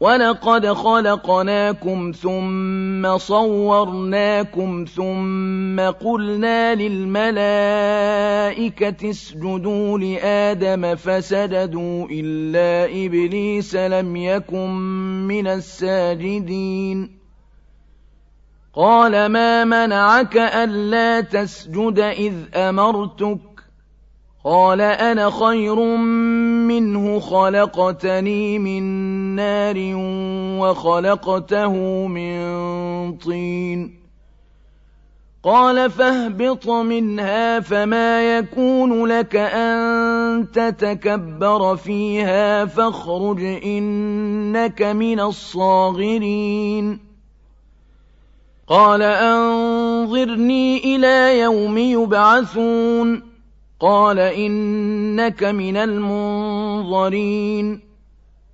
وَلَقَدْ خَلَقْنَاكُمْ ثُمَّ صَوَّرْنَاكُمْ ثُمَّ قُلْنَا لِلْمَلَائِكَةِ اسْجُدُوا لِآدَمَ فَسَجَدُوا إِلَّا إِبْلِيسَ لَمْ يَكُن مِّنَ السَّاجِدِينَ قَالَ مَا مَنَعَكَ أَلَّا تَسْجُدَ إِذْ أَمَرْتُكَ قال أنا خير منه خلقتني من نار وخلقته من طين. قال فاهبط منها فما يكون لك أن تتكبر فيها فاخرج إنك من الصاغرين. قال أنظرني إلى يوم يبعثون. قال إنك من المنظرين.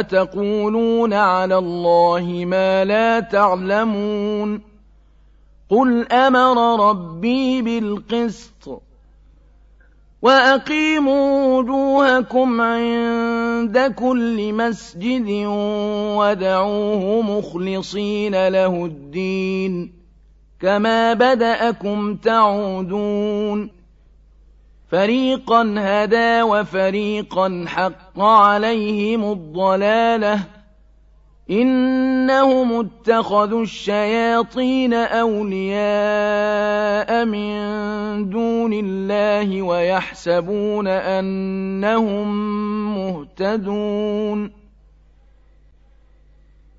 أتقولون على الله ما لا تعلمون قل أمر ربي بالقسط وأقيموا وجوهكم عند كل مسجد ودعوه مخلصين له الدين كما بدأكم تعودون فريقا هدى وفريقا حق عليهم الضلاله إنهم اتخذوا الشياطين أولياء من دون الله ويحسبون أنهم مهتدون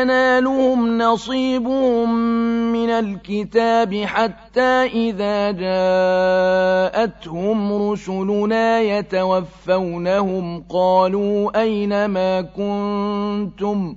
يَنَالُهُمْ نَصِيبُهُم مِّنَ الْكِتَابِ حَتَّىٰ إِذَا جَاءَتْهُمْ رُسُلُنَا يَتَوَفَّوْنَهُمْ قَالُوا أَيْنَ مَا كُنتُمْ ۖ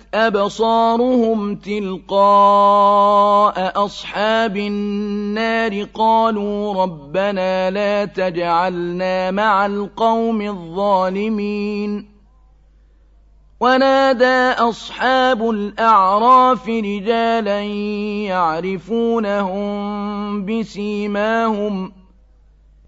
أبصارهم تلقاء أصحاب النار قالوا ربنا لا تجعلنا مع القوم الظالمين. ونادى أصحاب الأعراف رجالا يعرفونهم بسيماهم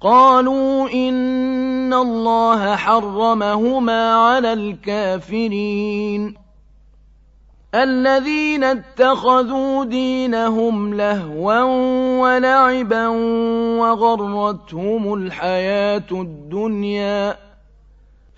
قالوا إن الله حرمهما على الكافرين. الذين اتخذوا دينهم لهوا ولعبا وغرتهم الحياة الدنيا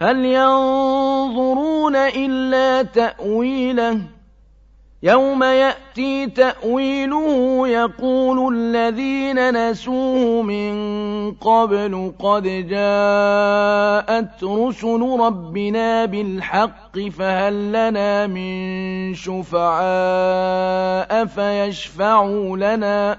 هل ينظرون إلا تأويله؟ يوم يأتي تأويله يقول الذين نسوه من قبل قد جاءت رسل ربنا بالحق فهل لنا من شفعاء فيشفعوا لنا؟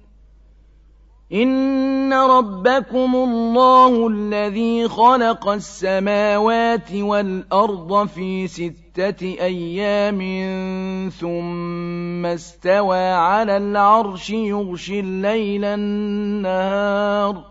إن ربكم الله الذي خلق السماوات والأرض في ستة أيام ثم استوى على العرش يغشي الليل النهار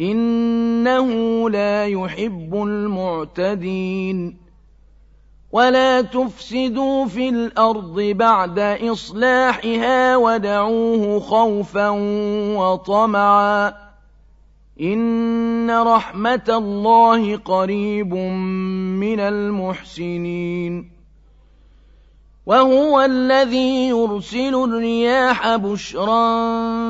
إنه لا يحب المعتدين. ولا تفسدوا في الأرض بعد إصلاحها ودعوه خوفا وطمعا. إن رحمة الله قريب من المحسنين. وهو الذي يرسل الرياح بشرا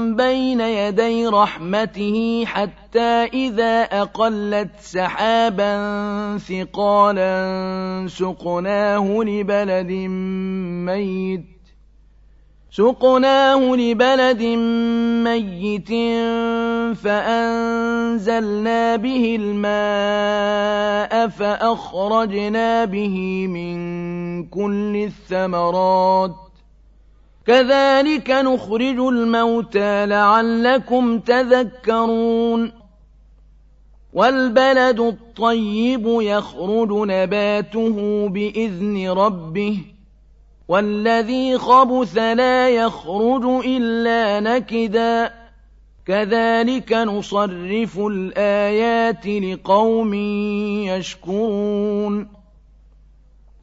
بين يدي رحمته حتى إذا أقلت سحابا ثقالا سقناه لبلد ميت سقناه لبلد ميت فأنزلنا به الماء فأخرجنا به من كل الثمرات. كذلك نخرج الموتى لعلكم تذكرون. والبلد الطيب يخرج نباته بإذن ربه. والذي خبث لا يخرج إلا نكدا كذلك نصرف الآيات لقوم يشكرون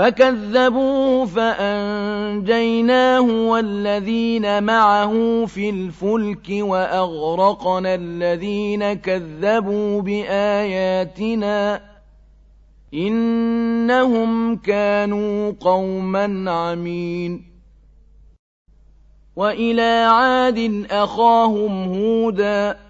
فكذبوه فأنجيناه والذين معه في الفلك وأغرقنا الذين كذبوا بآياتنا إنهم كانوا قوما عمين. وإلى عاد أخاهم هودا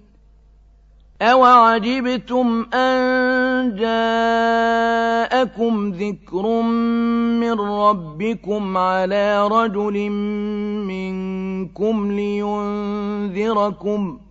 أَوَعَجِبْتُمْ أَن جَاءَكُمْ ذِكْرٌ مِّن رَّبِّكُمْ عَلَىٰ رَجُلٍ مِّنكُمْ لِيُنذِرَكُمْ ۖ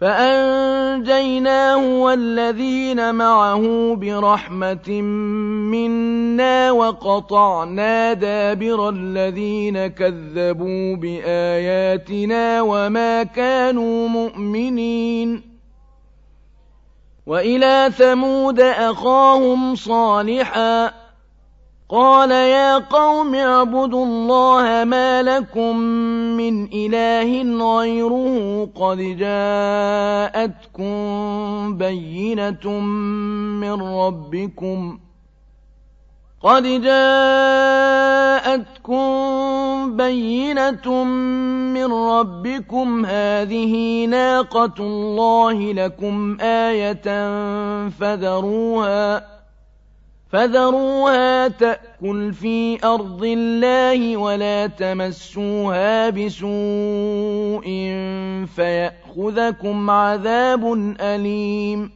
فأنجيناه والذين معه برحمة منا وقطعنا دابر الذين كذبوا بآياتنا وما كانوا مؤمنين وإلى ثمود أخاهم صالحاً قال يا قوم اعبدوا الله ما لكم من إله غيره قد جاءتكم بينة من ربكم قد جاءتكم بينة من ربكم هذه ناقة الله لكم آية فذروها فذروها تأكل في أرض الله ولا تمسوها بسوء فيأخذكم عذاب أليم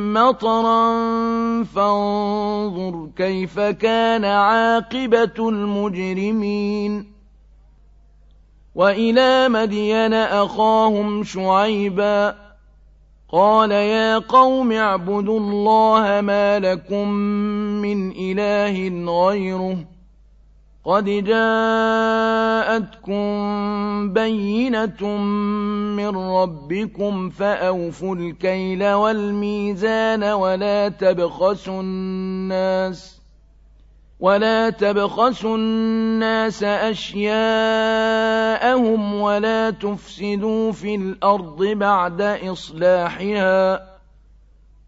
مطرا فانظر كيف كان عاقبة المجرمين. وإلى مدين أخاهم شعيبا قال يا قوم اعبدوا الله ما لكم من إله غيره. قد جاءتكم بينة من ربكم فأوفوا الكيل والميزان ولا تبخسوا الناس ولا تبخسوا الناس أشياءهم ولا تفسدوا في الأرض بعد إصلاحها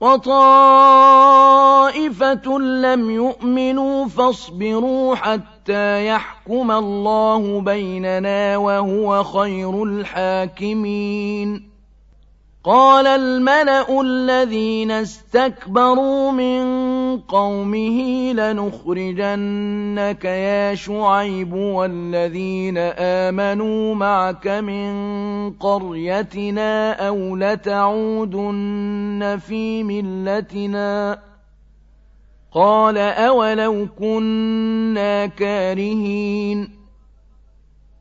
وطائفة لم يؤمنوا فاصبروا حتى يحكم الله بيننا وهو خير الحاكمين. قال الملأ الذين استكبروا من قومه لنخرجنك يا شعيب والذين آمنوا معك من قريتنا أو لتعودن في ملتنا قال أولو كنا كارهين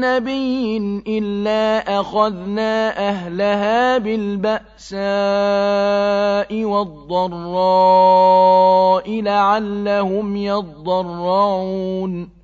نبي إلا أخذنا أهلها بالبأساء والضراء لعلهم يضرعون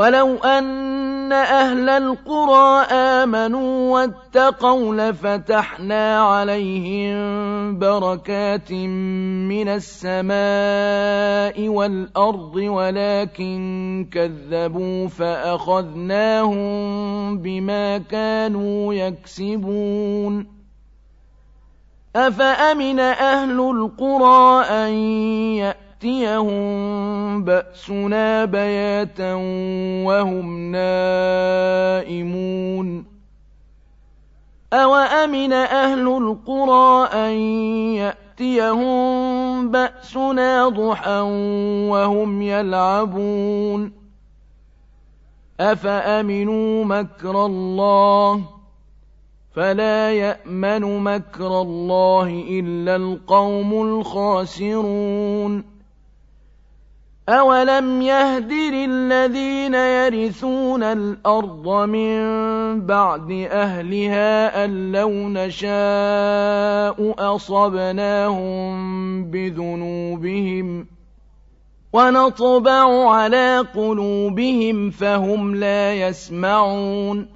ولو أن أهل القرى آمنوا واتقوا لفتحنا عليهم بركات من السماء والأرض ولكن كذبوا فأخذناهم بما كانوا يكسبون أفأمن أهل القرى أن يأتوا يأتيهم بأسنا بياتا وهم نائمون. أوأمن أهل القرى أن يأتيهم بأسنا ضحى وهم يلعبون؟ أفأمنوا مكر الله؟ فلا يأمن مكر الله إلا القوم الخاسرون. أَوَلَمْ يَهْدِ لِلَّذِينَ يَرِثُونَ الْأَرْضَ مِن بَعْدِ أَهْلِهَا أَن لَّوْ نَشَاءُ أَصَبْنَاهُم بِذُنُوبِهِمْ وَنَطْبَعُ عَلَىٰ قُلُوبِهِمْ فَهُمْ لَا يَسْمَعُونَ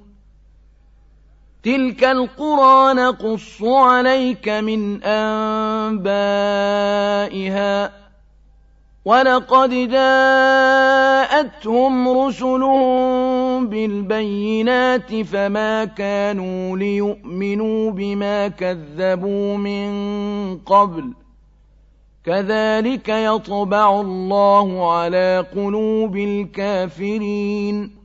تِلْكَ الْقُرَىٰ نَقُصُّ عَلَيْكَ مِنْ أَنبَائِهَا وَلَقَدْ جَاءَتْهُمْ رُسُلُهُم بِالْبَيِّنَاتِ فَمَا كَانُوا لِيُؤْمِنُوا بِمَا كَذَّبُوا مِن قَبْلُ ۚ كَذَٰلِكَ يَطْبَعُ اللَّهُ عَلَىٰ قُلُوبِ الْكَافِرِينَ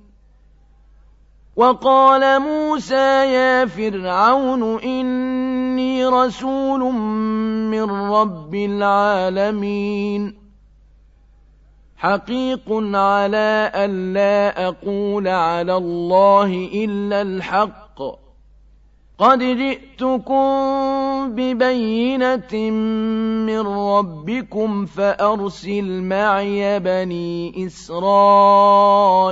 وقال موسى يا فرعون إني رسول من رب العالمين. حقيق على أن لا أقول على الله إلا الحق. قد جئتكم ببينة من ربكم فأرسل معي بني إسرائيل.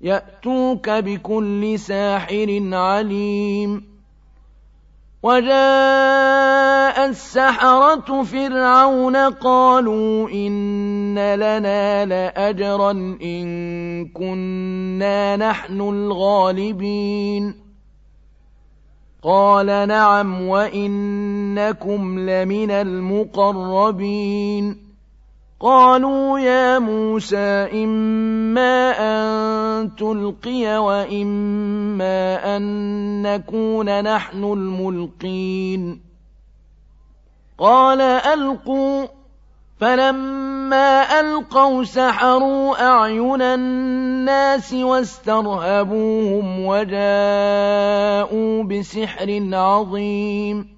يأتوك بكل ساحر عليم. وجاء السحرة فرعون قالوا إن لنا لأجرا إن كنا نحن الغالبين. قال نعم وإنكم لمن المقربين. قالوا يا موسى إما أن تلقي وإما أن نكون نحن الملقين. قال ألقوا. فلما ألقوا سحروا أعين الناس واسترهبوهم وجاءوا بسحر عظيم.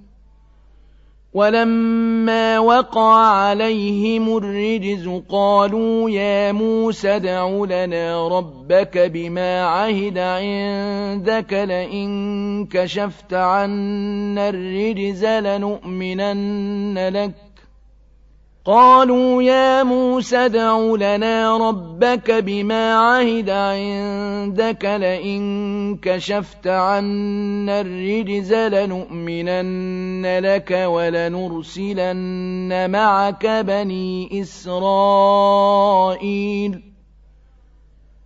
ولما وقع عليهم الرجز قالوا يا موسى ادع لنا ربك بما عهد عندك لئن كشفت عنا الرجز لنؤمنن لك قالوا يا موسى ادع لنا ربك بما عهد عندك لئن كشفت عنا الرجز لنؤمنن لك ولنرسلن معك بني إسرائيل.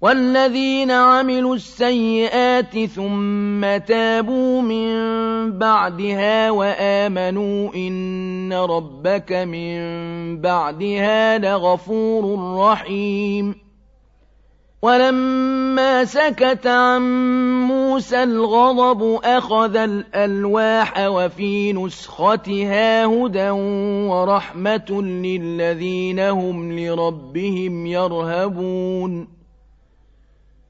وَالَّذِينَ عَمِلُوا السَّيِّئَاتِ ثُمَّ تَابُوا مِن بَعْدِهَا وَآمَنُوا إِنَّ رَبَّكَ مِن بَعْدِهَا لَغَفُورٌ رَّحِيمٌ وَلَمَّا سَكَتَ عَن مُّوسَى الْغَضَبُ أَخَذَ الْأَلْوَاحَ وَفِي نُسْخَتِهَا هُدًى وَرَحْمَةٌ لِّلَّذِينَ هُمْ لِرَبِّهِمْ يَرْهَبُونَ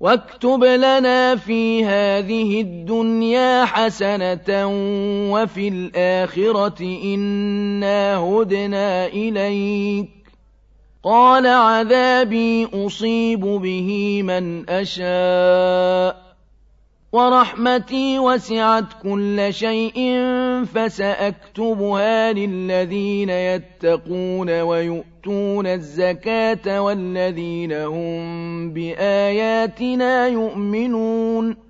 واكتب لنا في هذه الدنيا حسنة وفي الآخرة إنا هدنا إليك. قال عذابي أصيب به من أشاء. ورحمتي وسعت كل شيء فسأكتبها للذين يتقون ويؤتون الزكاة والذين هم بآياتنا يؤمنون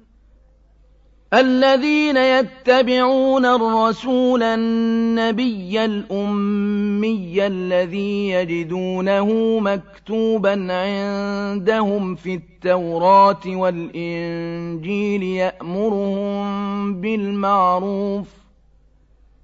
الذين يتبعون الرسول النبي الأمي الذي يجدونه مكتوبا عندهم في التوراة والإنجيل يأمرهم بالمعروف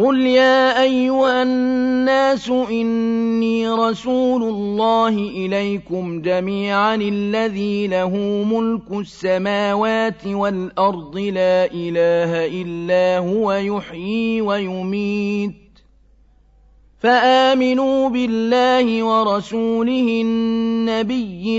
قل يا أيها الناس إني رسول الله إليكم جميعا الذي له ملك السماوات والأرض لا إله إلا هو يحيي ويميت فآمنوا بالله ورسوله النبي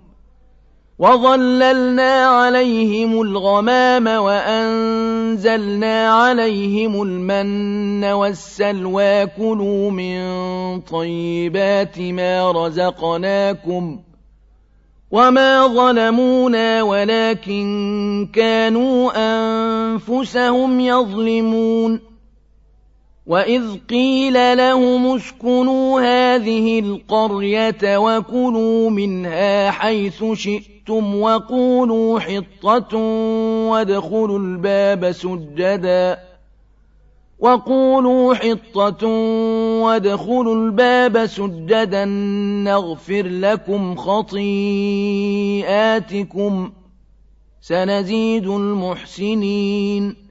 وظللنا عليهم الغمام وأنزلنا عليهم المن والسلوى كلوا من طيبات ما رزقناكم وما ظلمونا ولكن كانوا أنفسهم يظلمون وإذ قيل لهم اسكنوا هذه القرية وكلوا منها حيث شئتم وقولوا حطة وادخلوا الباب سجدا وقولوا حطة وادخلوا الباب سجدا نغفر لكم خطيئاتكم سنزيد المحسنين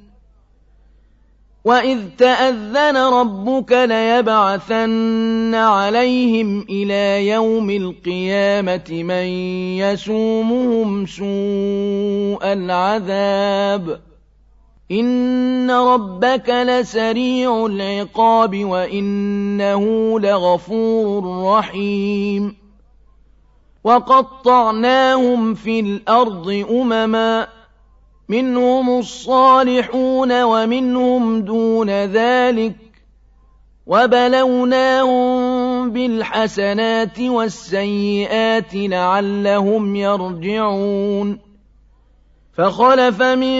وَإِذْ تَأَذَّنَ رَبُّكَ لَيَبْعَثَنَّ عَلَيْهِمْ إِلَىٰ يَوْمِ الْقِيَامَةِ مَن يَسُومُهُمْ سُوءَ الْعَذَابِ ۗ إِنَّ رَبَّكَ لَسَرِيعُ الْعِقَابِ وَإِنَّهُ لَغَفُورٌ رَّحِيمٌ وَقَطَّعْنَاهُمْ فِي الْأَرْضِ أُمَمًا مِّنْهُمُ الصَّالِحُونَ وَمِنْهُمْ دُونَ ذَٰلِكَ وَبَلَوْنَاهُم بِالْحَسَنَاتِ وَالسَّيِّئَاتِ لَعَلَّهُمْ يَرْجِعُونَ فَخَلَفَ مِن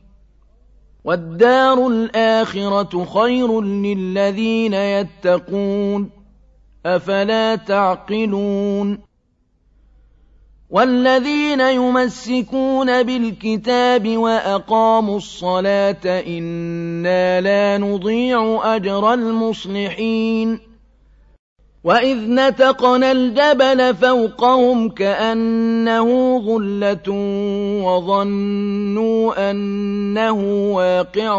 وَالدَّارُ الْآخِرَةُ خَيْرٌ لِّلَّذِينَ يَتَّقُونَ ۗ أَفَلَا تَعْقِلُونَ وَالَّذِينَ يُمَسِّكُونَ بِالْكِتَابِ وَأَقَامُوا الصَّلَاةَ إِنَّا لَا نُضِيعُ أَجْرَ الْمُصْلِحِينَ وَإِذْ نَتَقْنَا الْجَبَلَ فَوْقَهُمْ كَأَنَّهُ ظُلَّةٌ وَظَنُّوا أَنَّهُ وَاقِعٌ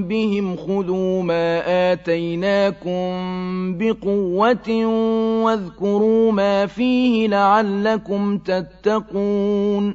بِهِمْ خُذُوا مَا آتَيْنَاكُم بِقُوَّةٍ وَاذْكُرُوا مَا فِيهِ لَعَلَّكُمْ تَتَّقُونَ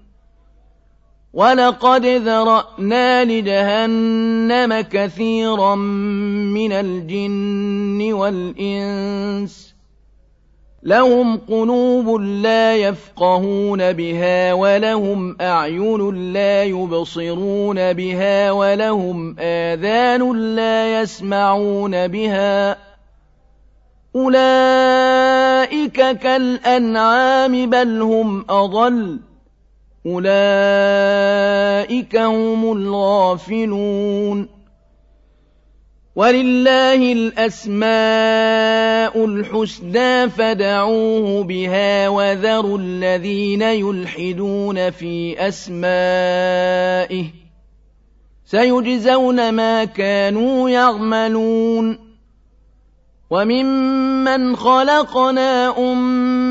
وَلَقَدْ ذَرَأْنَا لِجَهَنَّمَ كَثِيرًا مِّنَ الْجِنِّ وَالْإِنسِ ۖ لَهُمْ قُلُوبٌ لَّا يَفْقَهُونَ بِهَا وَلَهُمْ أَعْيُنٌ لَّا يُبْصِرُونَ بِهَا وَلَهُمْ آذَانٌ لَّا يَسْمَعُونَ بِهَا أولئك كالأنعام بل هم أضل أولئك هم الغافلون ولله الأسماء الحسنى فدعوه بها وذروا الذين يلحدون في أسمائه سيجزون ما كانوا يعملون وممن خلقنا أمة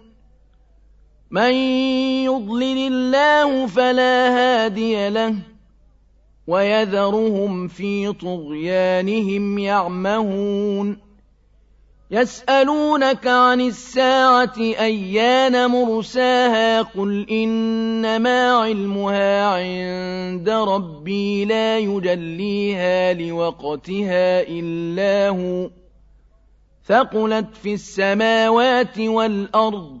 من يضلل الله فلا هادي له ويذرهم في طغيانهم يعمهون يسألونك عن الساعة أيان مرساها قل إنما علمها عند ربي لا يجليها لوقتها إلا هو ثقلت في السماوات والأرض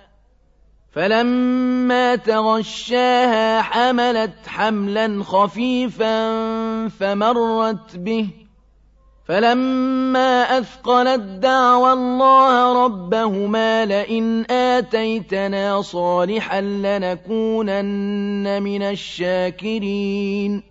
فلما تغشاها حملت حملا خفيفا فمرت به. فلما أثقلت دعوى الله ربهما لئن آتيتنا صالحا لنكونن من الشاكرين.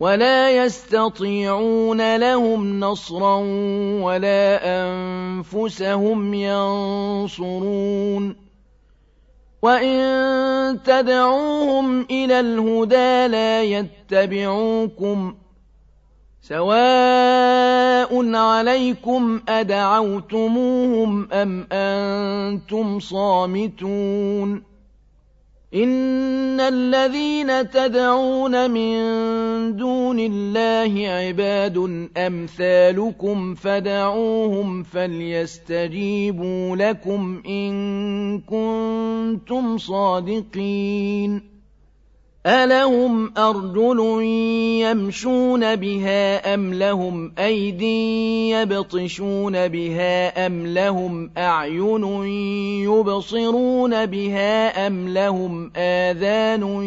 ولا يستطيعون لهم نصرا ولا أنفسهم ينصرون. وإن تدعوهم إلى الهدى لا يتبعوكم. سواء عليكم أدعوتموهم أم أنتم صامتون. إن الذين تدعون من دون الله عباد أمثالكم فدعوهم فليستجيبوا لكم إن كنتم صادقين ألهم أرجل يمشون بها أم لهم أيد يبطشون بها أم لهم أعين يبصرون بها أم لهم آذان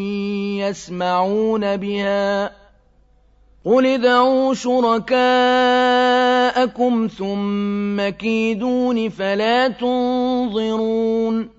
يسمعون بها قل ادعوا شركاءكم ثم كيدون فلا تنظرون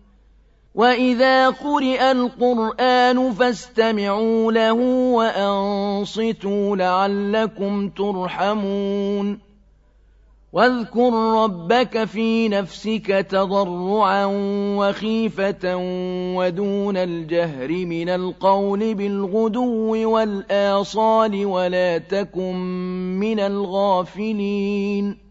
وَإِذَا قُرِئَ الْقُرْآنُ فَاسْتَمِعُوا لَهُ وَأَنصِتُوا لَعَلَّكُمْ تُرْحَمُونَ وَاذْكُر رَّبَّكَ فِي نَفْسِكَ تَضَرُّعًا وَخِيفَةً وَدُونَ الْجَهْرِ مِنَ الْقَوْلِ بِالْغُدُوِّ وَالْآصَالِ وَلَا تَكُن مِّنَ الْغَافِلِينَ